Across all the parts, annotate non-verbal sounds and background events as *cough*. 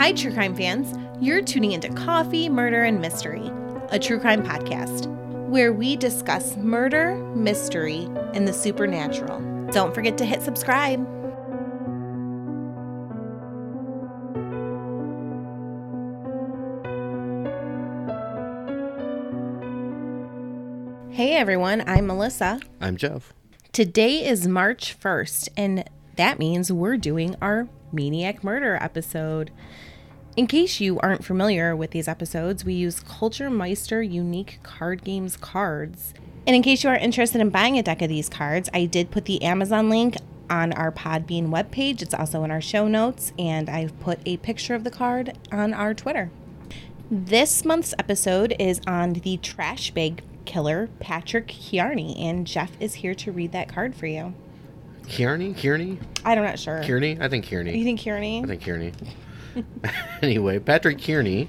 Hi, true crime fans. You're tuning into Coffee, Murder, and Mystery, a true crime podcast where we discuss murder, mystery, and the supernatural. Don't forget to hit subscribe. Hey everyone, I'm Melissa. I'm Jeff. Today is March 1st, and that means we're doing our Maniac Murder episode. In case you aren't familiar with these episodes, we use Culture Meister unique card games cards. And in case you are interested in buying a deck of these cards, I did put the Amazon link on our Podbean webpage. It's also in our show notes, and I've put a picture of the card on our Twitter. This month's episode is on the trash bag killer, Patrick Kearney, and Jeff is here to read that card for you. Kearney? Kearney? I'm not sure. Kearney? I think Kearney. You think Kearney? I think Kearney. *laughs* anyway, Patrick Kearney,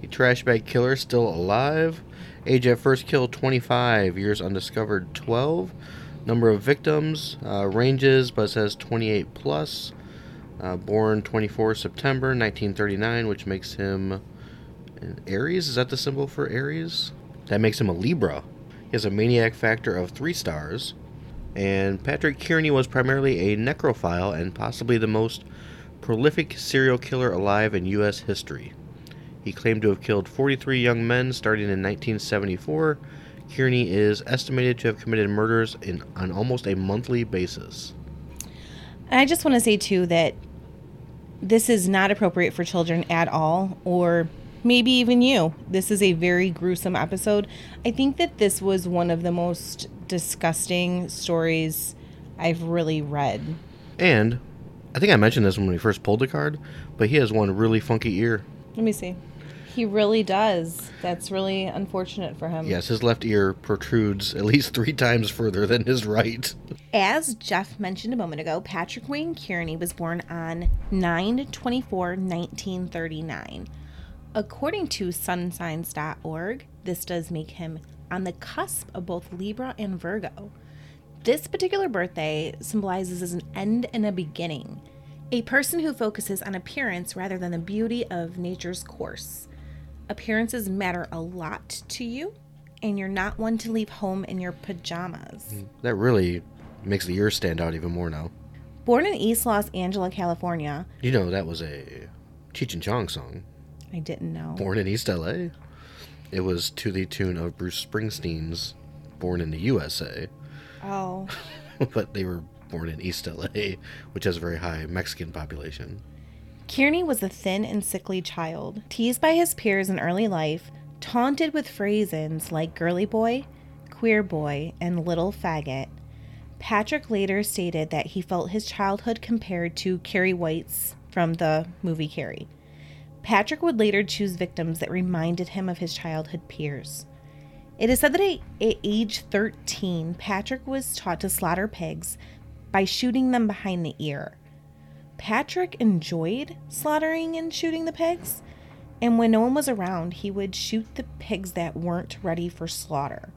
the trash bag killer, still alive. Age at first kill 25, years undiscovered 12. Number of victims uh, ranges, but says 28 plus. Uh, born 24 September 1939, which makes him an Aries. Is that the symbol for Aries? That makes him a Libra. He has a maniac factor of three stars. And Patrick Kearney was primarily a necrophile and possibly the most prolific serial killer alive in U.S. history. He claimed to have killed 43 young men starting in 1974. Kearney is estimated to have committed murders in, on almost a monthly basis. I just want to say, too, that this is not appropriate for children at all, or maybe even you. This is a very gruesome episode. I think that this was one of the most disgusting stories I've really read. And I think I mentioned this when we first pulled the card, but he has one really funky ear. Let me see. He really does. That's really unfortunate for him. Yes, his left ear protrudes at least three times further than his right. As Jeff mentioned a moment ago, Patrick Wayne Kearney was born on 9 24 1939. According to sunsigns.org, this does make him on the cusp of both Libra and Virgo. This particular birthday symbolizes an end and a beginning, a person who focuses on appearance rather than the beauty of nature's course. Appearances matter a lot to you, and you're not one to leave home in your pajamas. Hmm, that really makes the ear stand out even more now. Born in East Los Angeles, California, You know, that was a Cheech and Chong song. I didn't know. Born in East LA. It was to the tune of Bruce Springsteen's Born in the USA. Oh, *laughs* but they were born in East LA, which has a very high Mexican population. Kearney was a thin and sickly child, teased by his peers in early life, taunted with phrases like girly boy, queer boy, and little faggot. Patrick later stated that he felt his childhood compared to Carrie White's from the movie Carrie. Patrick would later choose victims that reminded him of his childhood peers. It is said that at age 13, Patrick was taught to slaughter pigs by shooting them behind the ear. Patrick enjoyed slaughtering and shooting the pigs, and when no one was around, he would shoot the pigs that weren't ready for slaughter.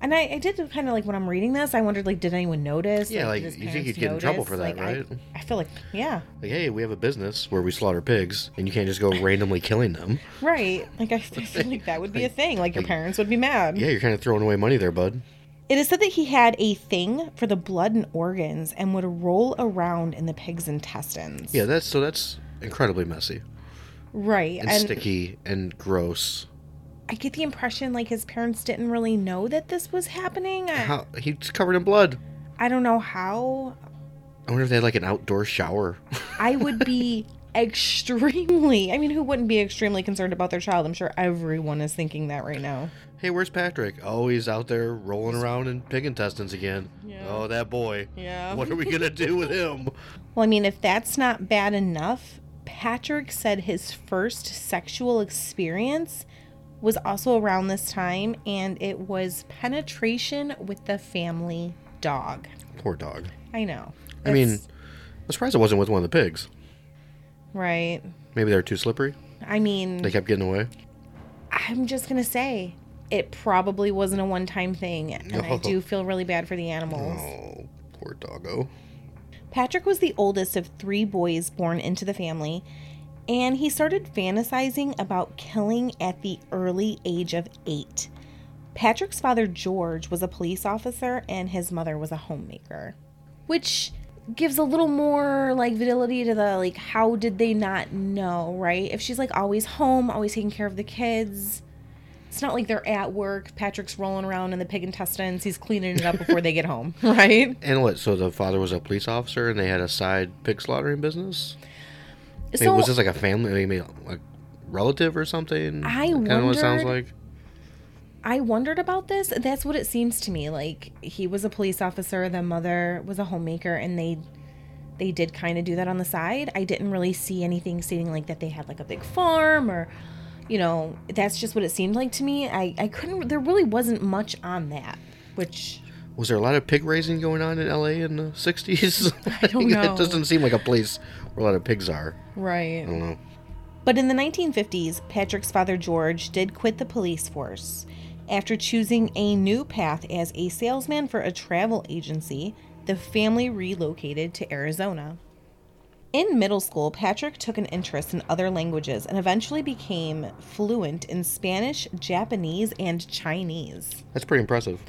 And I, I did kind of like when I'm reading this, I wondered like, did anyone notice? Yeah, like, did his you think parents you'd get in trouble notice? for that, Like, I- right? I, feel like, yeah, Like, hey, we have a business where we slaughter pigs, and you can't just go randomly killing them. right. Like I *laughs* feel *laughs* like that would be a thing. Like your parents would be mad. Yeah, you're kind of throwing away money there, bud. It is said that he had a thing for the blood and organs and would roll around in the pig's intestines. Yeah, that's so that's incredibly messy Right. and, And, sticky and gross. I get the impression like his parents didn't really know that this was happening. I, How he's covered in blood. I don't know how. I wonder if they had like an outdoor shower. I would be *laughs* extremely, I mean, who wouldn't be extremely concerned about their child? I'm sure everyone is thinking that right now. hey, where's Patrick? Oh, he's out there rolling around in pig intestines again. Yeah. Oh, that boy. Yeah. What are we gonna do with *laughs* him? Well, I mean, if that's not bad enough, Patrick said his first sexual experience was also around this time, and it was penetration with the family dog. Poor dog. I know. I mean, I'm surprised it wasn't with one of the pigs. right. Maybe they were too slippery. I mean, They kept getting away. I'm just going to say it probably wasn't a one time thing, and I do feel really bad for the animals. Oh, poor doggo. Patrick was the oldest of three boys born into the family, And he started fantasizing about killing at the early age of eight. Patrick's father, George, was a police officer and his mother was a homemaker, which gives a little more like fidelity to the like, how did they not know, right? If she's like always home, always taking care of the kids, it's not like they're at work. Patrick's rolling around in the pig intestines. He's cleaning it up before they get home, *laughs* right? And what? So the father was a police officer, and they had a side pig slaughtering business. I mean, was this like a family, maybe like relative or something? I kind of what it sounds like. I wondered about this. That's what it seems to me. Like he was a police officer, the mother was a homemaker, and they they did kind of do that on the side. I didn't really see anything stating like that they had like a big farm or you know, that's just what it seemed like to me. I I couldn't there really wasn't much on that, which Was there a lot of pig raising going on in LA in the '60s? I don't know. *laughs* It doesn't seem like a place where a lot of pigs are. right. I don't know. But in the 1950s, Patrick's father George did quit the police force. After choosing a new path as a salesman for a travel agency, the family relocated to Arizona. In middle school, Patrick took an interest in other languages and eventually became fluent in Spanish, Japanese, and Chinese. That's pretty impressive.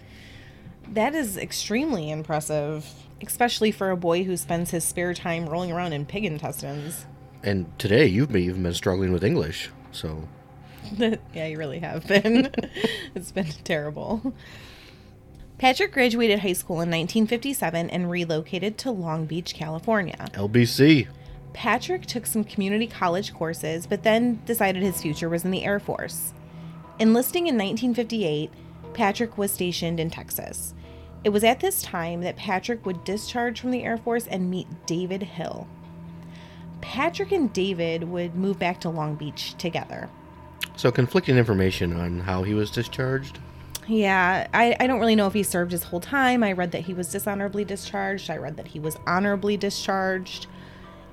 That is extremely impressive, especially for a boy who spends his spare time rolling around in pig intestines. And today you've been, even been struggling with English, so *laughs* yeah, you really have been. *laughs* it's been terrible. Patrick graduated high school in 1957 and relocated to Long Beach, California. LBC. Patrick took some community college courses, but then decided his future was in the Air Force. Enlisting in 1958, Patrick was stationed in Texas. It was at this time that Patrick would discharge from the Air Force and meet David Hill. Patrick and David would move back to Long Beach together. So conflicting information on how he was discharged. Yeah, I, I don't really know if he served his whole time. I read that he was dishonorably discharged. I read that he was honorably discharged.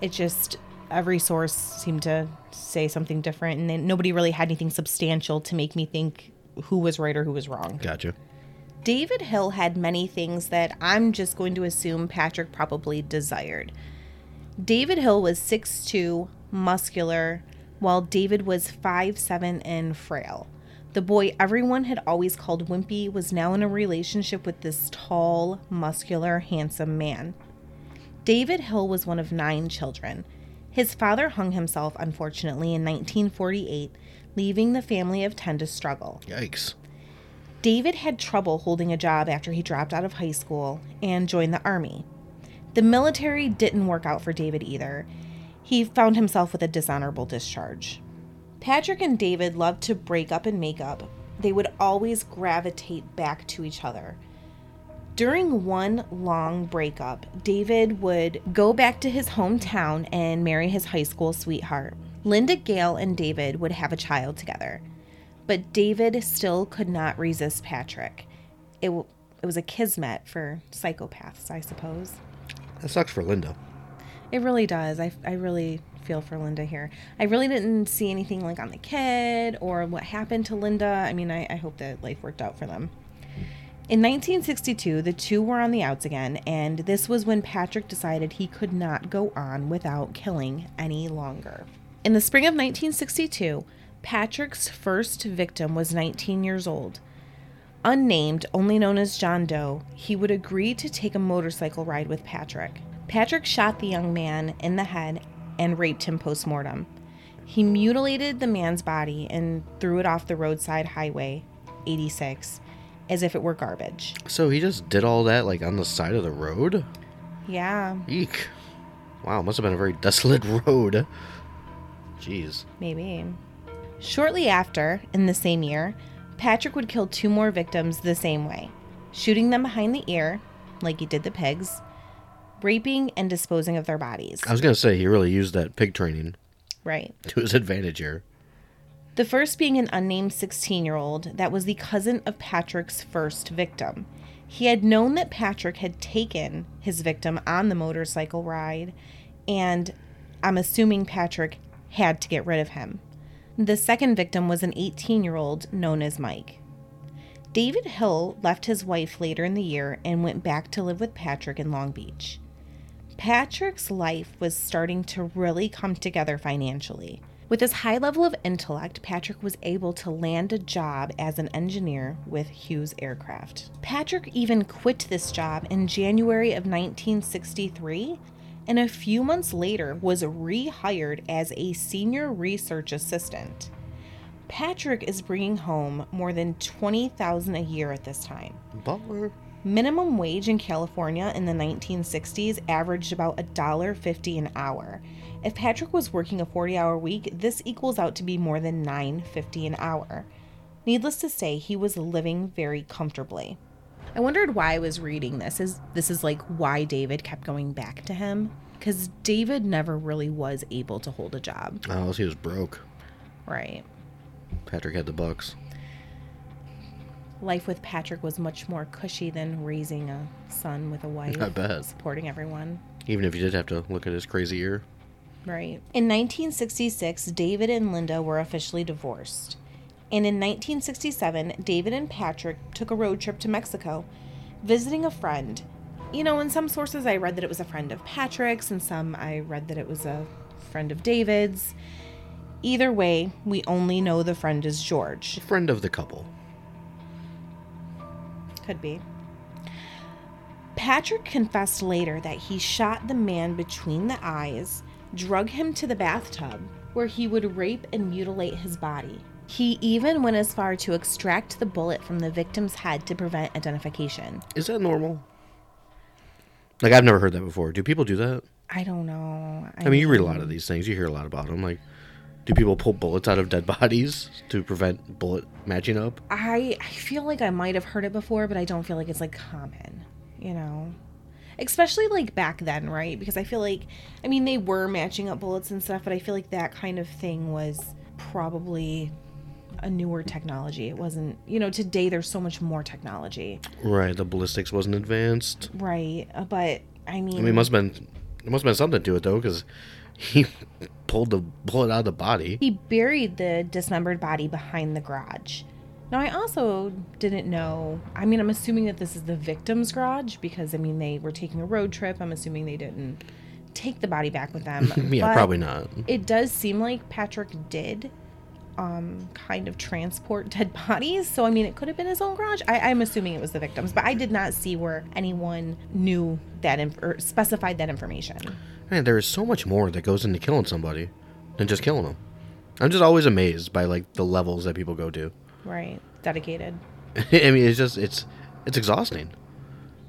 It just, every source seemed to say something different, and nobody really had anything substantial to make me think who was right or who was wrong. Gotcha. David Hill had many things that I'm just going to assume Patrick probably desired. David Hill was 6'2, muscular, while David was 5'7 and frail. The boy everyone had always called Wimpy was now in a relationship with this tall, muscular, handsome man. David Hill was one of nine children. His father hung himself, unfortunately, in 1948, leaving the family of 10 to struggle. Yikes. David had trouble holding a job after he dropped out of high school and joined the army. The military didn't work out for David either. He found himself with a dishonorable discharge. Patrick and David loved to break up and make up. They would always gravitate back to each other. During one long breakup, David would go back to his hometown and marry his high school sweetheart. Linda Gale and David would have a child together. But David still could not resist Patrick. It, w- it was a kismet for psychopaths, I suppose. That sucks for Linda. It really does. I, I really feel for Linda here. I really didn't see anything like on the kid or what happened to Linda. I mean, I, I hope that life worked out for them. In 1962, the two were on the outs again, and this was when Patrick decided he could not go on without killing any longer. In the spring of 1962, Patrick's first victim was 19 years old. Unnamed, only known as John Doe, he would agree to take a motorcycle ride with Patrick. Patrick shot the young man in the head and raped him post mortem. He mutilated the man's body and threw it off the roadside highway 86 as if it were garbage. So he just did all that like on the side of the road? Yeah, Eek. Wow, must have been a very desolate *laughs* road. Jeez. maybe. Shortly after, in the same year, Patrick would kill two more victims the same way, shooting them behind the ear, like he did the pigs, raping and disposing of their bodies. I was gonna say he really used that pig training Right. *laughs* to his advantage here. The first being an unnamed 16 year old that was the cousin of Patrick's first victim. He had known that Patrick had taken his victim on the motorcycle ride, and I'm assuming Patrick had to get rid of him. The second victim was an 18 year old known as Mike. David Hill left his wife later in the year and went back to live with Patrick in Long Beach. Patrick's life was starting to really come together financially. With his high level of intellect, Patrick was able to land a job as an engineer with Hughes Aircraft. Patrick even quit this job in January of 1963 and a few months later was rehired as a senior research assistant. Patrick is bringing home more than 20,000 a year at this time. Butler. Minimum wage in California in the 1960s averaged about $1.50 an hour. If Patrick was working a 40-hour week, this equals out to be more than $9.50 an hour. Needless to say, he was living very comfortably. I wondered why I was reading this. Is this is like why David kept going back to him? Because David never really was able to hold a job. Oh, he was broke. Right. Patrick had the bucks. Life with Patrick was much more cushy than raising a son with a wife. I bet. Supporting everyone. Even if you did have to look at his crazy ear. Right. In 1966, David and Linda were officially divorced. And in 1967, David and Patrick took a road trip to Mexico, visiting a friend. You know, in some sources I read that it was a friend of Patrick's, and some I read that it was a friend of David's. Either way, we only know the friend is George. Friend of the couple. Could be. Patrick confessed later that he shot the man between the eyes, drug him to the bathtub, where he would rape and mutilate his body. He even went as far to extract the bullet from the victim's head to prevent identification. Is that normal? Like I've never heard that before. Do people do that? I don't know. I mean, you read a lot of these things. You hear a lot about them. Like, do people pull bullets out of dead *laughs* bodies to prevent bullet matching up? I I feel like I might have heard it before, but I don't feel like it's like common, you know. Especially like back then, right? Because I feel like I mean they were matching up bullets and stuff, but I feel like that kind of thing was probably a newer technology. It wasn't, you know, today there's so much more technology. Right. The ballistics wasn't advanced. Right. Uh, But I mean I mean, it must have been it must have been something to it though, because he *laughs* pulled the bullet out of the body. He buried the dismembered body behind the garage. Now, I also didn't know. I mean, I'm assuming that this is the victim's garage because, I mean, they were taking a road trip. I'm assuming they didn't take the body back with them. *laughs* yeah, probably not. It does seem like Patrick did um, kind of transport *laughs* dead bodies. So, I mean, it could have been his own garage. I, I'm assuming it was the victim's, but I did not see where anyone knew that inf- or specified that information. Man, there is so much more that goes into killing somebody than just killing them. I'm just always amazed by like the levels that people go to. Right. Dedicated. *laughs* I mean, it's just it's it's exhausting.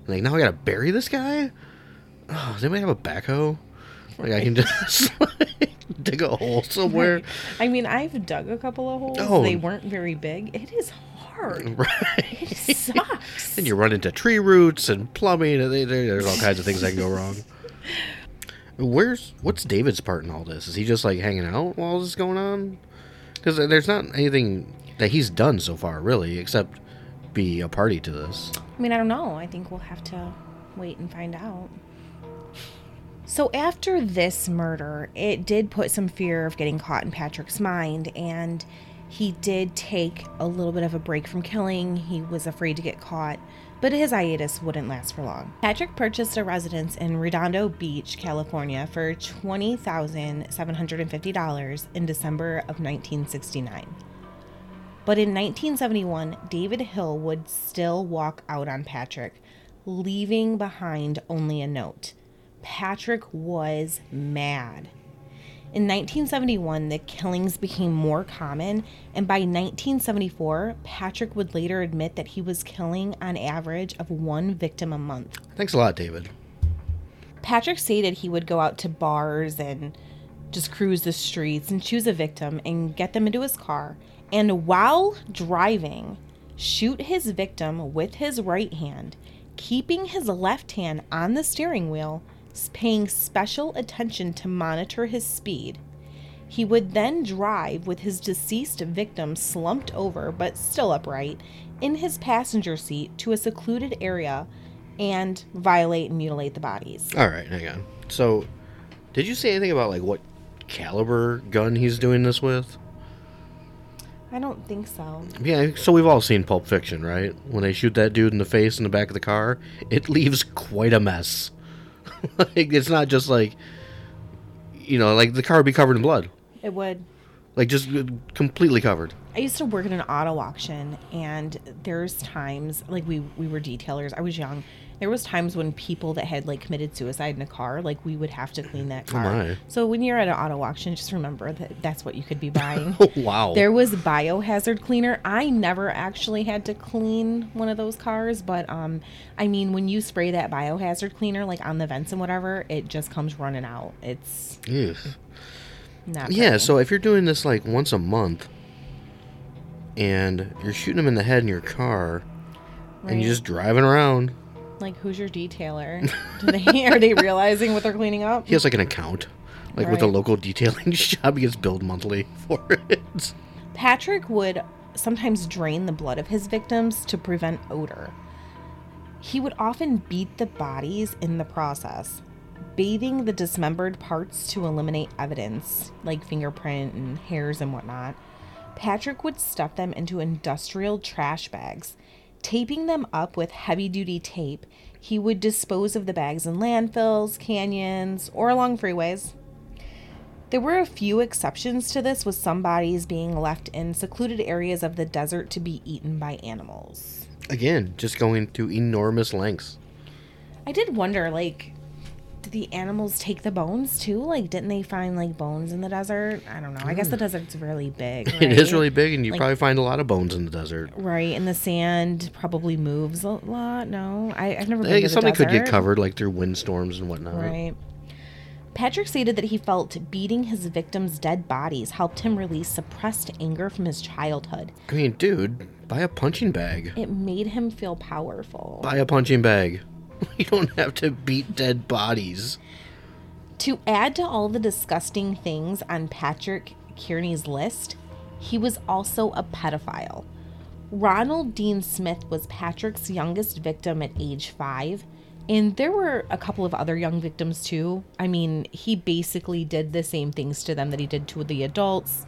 Like now I gotta bury this guy. Oh, does anybody have a backhoe? Like I can *laughs* just like, *laughs* dig a hole somewhere. I mean, I've dug a couple of holes. Oh. They weren't very big. It is hard. *laughs* Right. It sucks. and you run into tree roots and plumbing, and there's all kinds of things that can go wrong. Where's what's David's part in all this? Is he just like hanging out while this is going on? Because there's not anything that he's done so far, really, except be a party to this. I mean, I don't know. I think we'll have to wait and find out. So, after this murder, it did put some fear of getting caught in Patrick's mind, and he did take a little bit of a break from killing. He was afraid to get caught, but his hiatus wouldn't last for long. Patrick purchased a residence in Redondo Beach, California for $20,750 in December of 1969. But in 1971, David Hill would still walk out on Patrick, leaving behind only a note. Patrick was mad. In 1971, the killings became more common, and by 1974, Patrick would later admit that he was killing on average of one victim a month. Thanks a lot, David. Patrick stated he would go out to bars and just cruise the streets and choose a victim and get them into his car. And while driving, shoot his victim with his right hand, keeping his left hand on the steering wheel, paying special attention to monitor his speed. He would then drive with his deceased victim slumped over but still upright in his passenger seat to a secluded area and violate and mutilate the bodies. All right, hang on. So, did you say anything about like what caliber gun he's doing this with? I don't think so. Yeah, so we've all seen Pulp Fiction, right? When they shoot that dude in the face in the back of the car, it *laughs* leaves quite a mess. *laughs* like it's not just like you know, like the car would be covered in blood. It would. Like just completely covered. I used to work at an auto auction, and there's times like we we were detailers. I was young. There was times when people that had like committed suicide in a car, like we would have to clean that car. my. So when you're at an auto auction, just remember that that's what you could be buying. Oh *laughs* wow. There was biohazard cleaner. I never actually had to clean one of those cars, but um, I mean, when you spray that biohazard cleaner like on the vents and whatever, it just comes running out. It's Ugh. not. Yeah, pretty. so if you're doing this like once a month and you're shooting them in the head in your car and you're just driving around, like, who's your detailer? *laughs* Do they are they realizing what they're cleaning up? he has like an account. Like with a local detailing *laughs* shop, he gets billed monthly *laughs* for it. Patrick would sometimes drain the blood of his victims to prevent odor. He would often beat the bodies in the process, bathing the dismembered parts to eliminate evidence, like fingerprint and hairs and whatnot. Patrick would stuff them into industrial trash bags. Taping them up with heavy duty tape, he would dispose of the bags in landfills, canyons, or along freeways. There were a few exceptions to this, with some bodies being left in secluded areas of the desert to be eaten by animals. Again, just going to enormous lengths. I did wonder, like, did the animals take the bones too? Like, didn't they find like bones in the desert? I don't know. I guess the hmm. desert's really big. *laughs* It is really big, and you Like- probably find a lot of bones in the desert. right, and the sand probably moves a lot. No, I, I've never been something could get covered like through windstorms and whatnot. Right. Patrick stated that he felt beating his victims' dead bodies helped him release suppressed anger from his childhood. I mean, dude, buy a punching bag. It made him feel powerful. Buy a punching bag. *laughs* You don't have to beat dead bodies. To add to all the disgusting things on Patrick Kearney's list, he was also a pedophile. Ronald Dean Smith was Patrick's youngest victim at age five, and there were a couple of other young victims too. I mean, he basically did the same things to them that he did to the adults.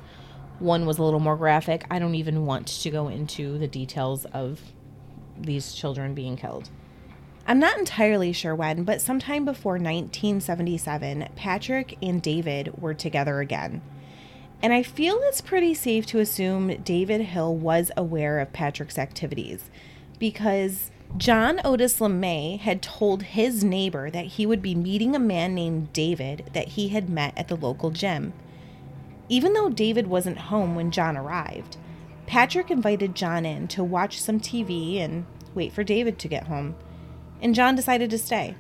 One was a little more graphic. I don't even want to go into the details of these children being killed. I'm not entirely sure when, but sometime before 1977, Patrick and David were together again. And I feel it's pretty safe to assume David Hill was aware of Patrick's activities because John Otis LaMay had told his neighbor that he would be meeting a man named David that he had met at the local gym. Even though David wasn't home when John arrived, Patrick invited John in to watch some TV and wait for David to get home, and John decided to stay.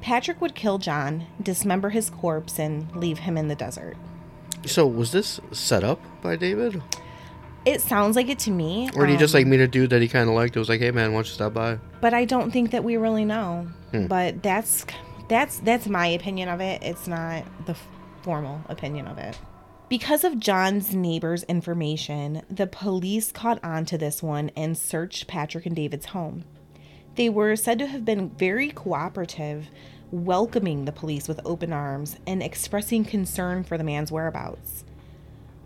Patrick would kill John, dismember his corpse, and leave him in the desert. So, was this set up by David? It sounds like it to me. Or did he just um, like meet a dude that he kind of liked? It was like, hey man, why don't you stop by? but I don't think that we really know. Hmm. But that's that's that's my opinion of it. It's not the f- formal opinion of it. Because of John's neighbor's information, the police caught on to this one and searched Patrick and David's home. They were said to have been very cooperative, welcoming the police with open arms and expressing concern for the man's whereabouts.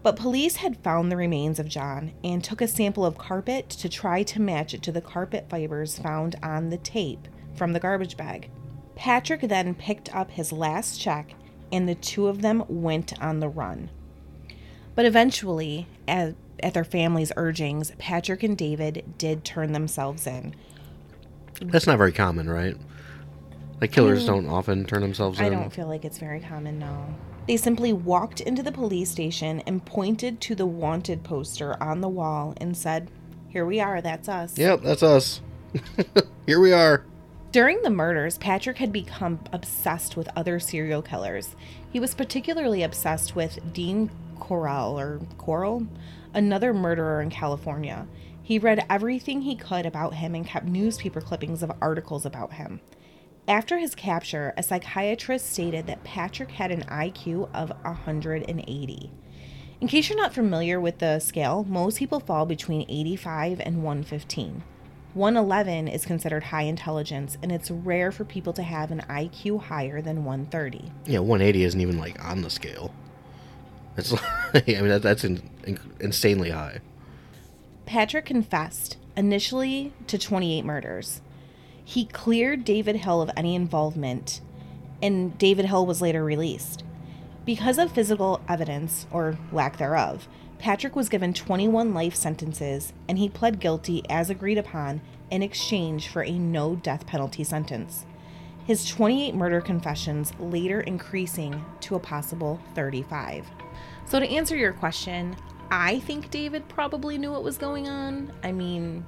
But police had found the remains of John and took a sample of carpet to try to match it to the carpet fibers found on the tape from the garbage bag. Patrick then picked up his last check and the two of them went on the run. But eventually, at, at their family's urgings, Patrick and David did turn themselves in. That's not very common, right? Like killers don't often turn themselves Mm. I in. don't feel like it's very common, no. They simply walked into the police station and pointed to the wanted poster on the wall and said, Here we are, that's us. Yep, that's us. *laughs* Here we are. During the murders, Patrick had become obsessed with other serial killers. He was particularly obsessed with Dean Corral or Coral, another murderer in California. He read everything he could about him and kept newspaper clippings of articles about him. After his capture, a psychiatrist stated that Patrick had an IQ of 180. In case you're not familiar with the scale, most people fall between 85 and 115. 111 is considered high intelligence, and it's rare for people to have an IQ higher than 130. Yeah, 180 isn't even like on the scale. Like, *laughs* I mean, that, that's in, in, insanely high. Patrick confessed initially to 28 murders. He cleared David Hill of any involvement, and David Hill was later released. Because of physical evidence, or lack thereof, Patrick was given 21 life sentences, and he pled guilty as agreed upon in exchange for a no death penalty sentence. His 28 murder confessions later increasing to a possible 35. So, to answer your question, I think David probably knew what was going on. I mean,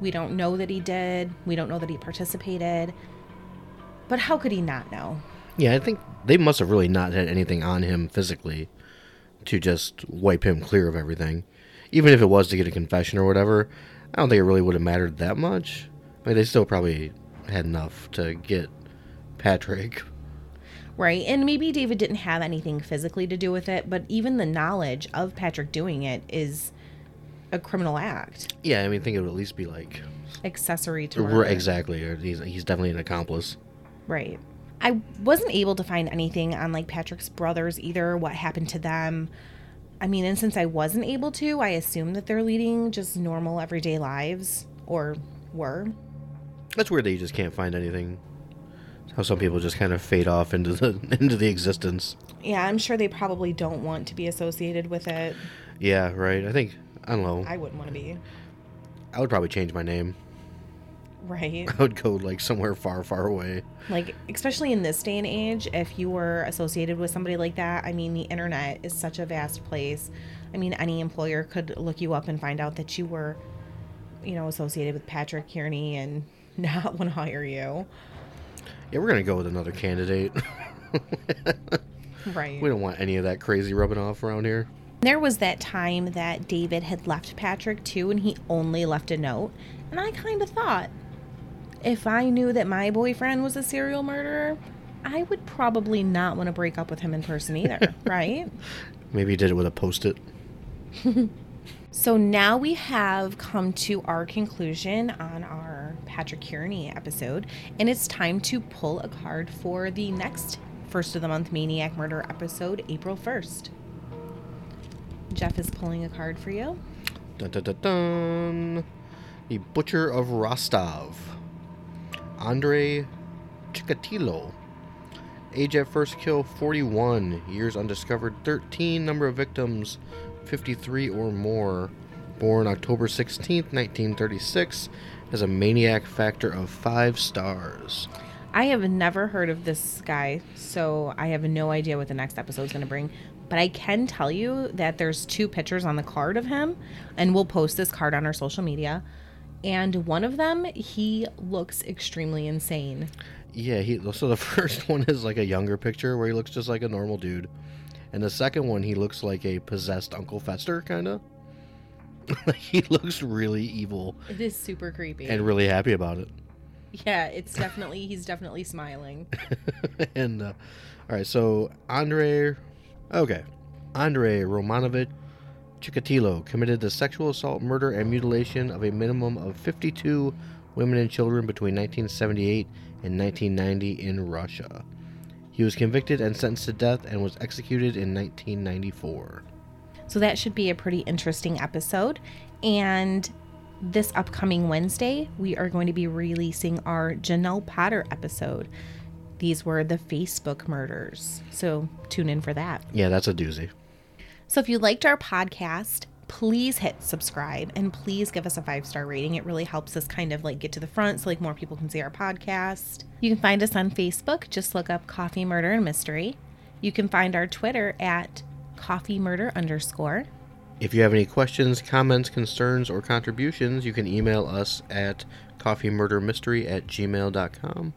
we don't know that he did, we don't know that he participated, but how could he not know? Yeah, I think they must have really not had anything on him physically to just wipe him clear of everything. Even if it was to get a confession or whatever, I don't think it really would have mattered that much. I mean, they still probably had enough to get Patrick. *laughs* Right. And maybe David didn't have anything physically to do with it, but even the knowledge of Patrick doing it is a criminal act. Yeah, I mean, I think it would at least be like Accessory to murder. exactly. Or he's he's definitely an accomplice. Right. I wasn't able to find anything on like Patrick's brothers either, what happened to them. I mean, and since I wasn't able to, I assume that they're leading just normal everyday lives or were. That's weird that you just can't find anything. How some people just kind of fade off into the *laughs* into the existence. Yeah, I'm sure they probably don't want to be associated with it. Yeah, right. I think I don't know. I wouldn't want to be. I would probably change my name. Right. *laughs* I would go like somewhere far, far away. Like, especially in this day and age, if you were associated with somebody like that, I mean, the internet is such a vast place. I mean, any employer could look you up and find out that you were, you know, associated with Patrick Kearney and *laughs* not want to hire you. Yeah, we're gonna go with another candidate. Right. we don't want any of that crazy rubbing off around here. There was that time that David had left Patrick too, and he only left a note. And I kind of thought, if I knew that my boyfriend was a serial murderer, I would probably not want to break up with him in person either, *laughs* right? Maybe he did it with a post-it. *laughs* So now we have come to our conclusion on our Patrick Kearney episode, and it's time to pull a card for the next first of the month Maniac Murder episode, April 1st. Jeff is pulling a card for you. Dun, dun, dun, dun. The Butcher of Rostov. Andre Chikatilo. Age at first kill 41. Years undiscovered 13. Number of victims 53 or more. Born October 16th, 1936. Has a maniac factor of 5 stars. I have never heard of this guy, so I have no idea what the next episode is going to bring. But I can tell you that there's two pictures on the card of him, and we'll post this card on our social media. And one of them, he looks extremely insane. Yeah, he so the *laughs* first one is like a younger picture where he looks just like a normal dude. And the second one he looks like a possessed Uncle Fester kind of. *laughs* he looks really evil It is super creepy. and really happy about it. yeah, it's definitely, he's definitely smiling. *laughs* and uh, all right, so Andre okay. Andre Romanovich Chikatilo committed the sexual assault, murder and mutilation of a minimum of 52 women and children between 1978 and 1990 in Russia. He was convicted and sentenced to death and was executed in 1994. So that should be a pretty interesting episode. And this upcoming Wednesday, we are going to be releasing our Jenelle Potter episode. These were the Facebook murders. So tune in for that. Yeah, that's a doozy. So if you liked our podcast, please hit subscribe and please give us a five star rating. It really helps us kind of like get to the front so like more people can see our podcast. You can find us on Facebook. Just look up Coffee Murder and Mystery. You can find our Twitter at Coffee Murder underscore. If you have any questions, comments, concerns, or contributions, you can email us at coffeemurdermystery at gmail.com.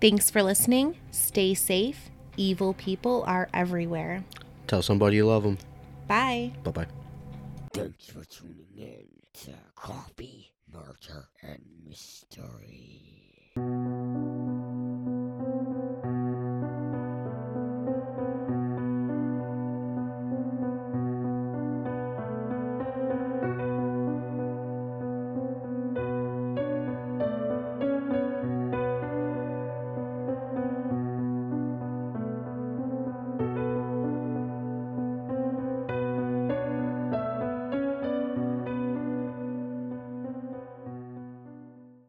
Thanks for listening. Stay safe. Evil people are everywhere. Tell somebody you love them. Bye. Bye bye. Thanks for tuning in to Coffee, Murder, and Mystery.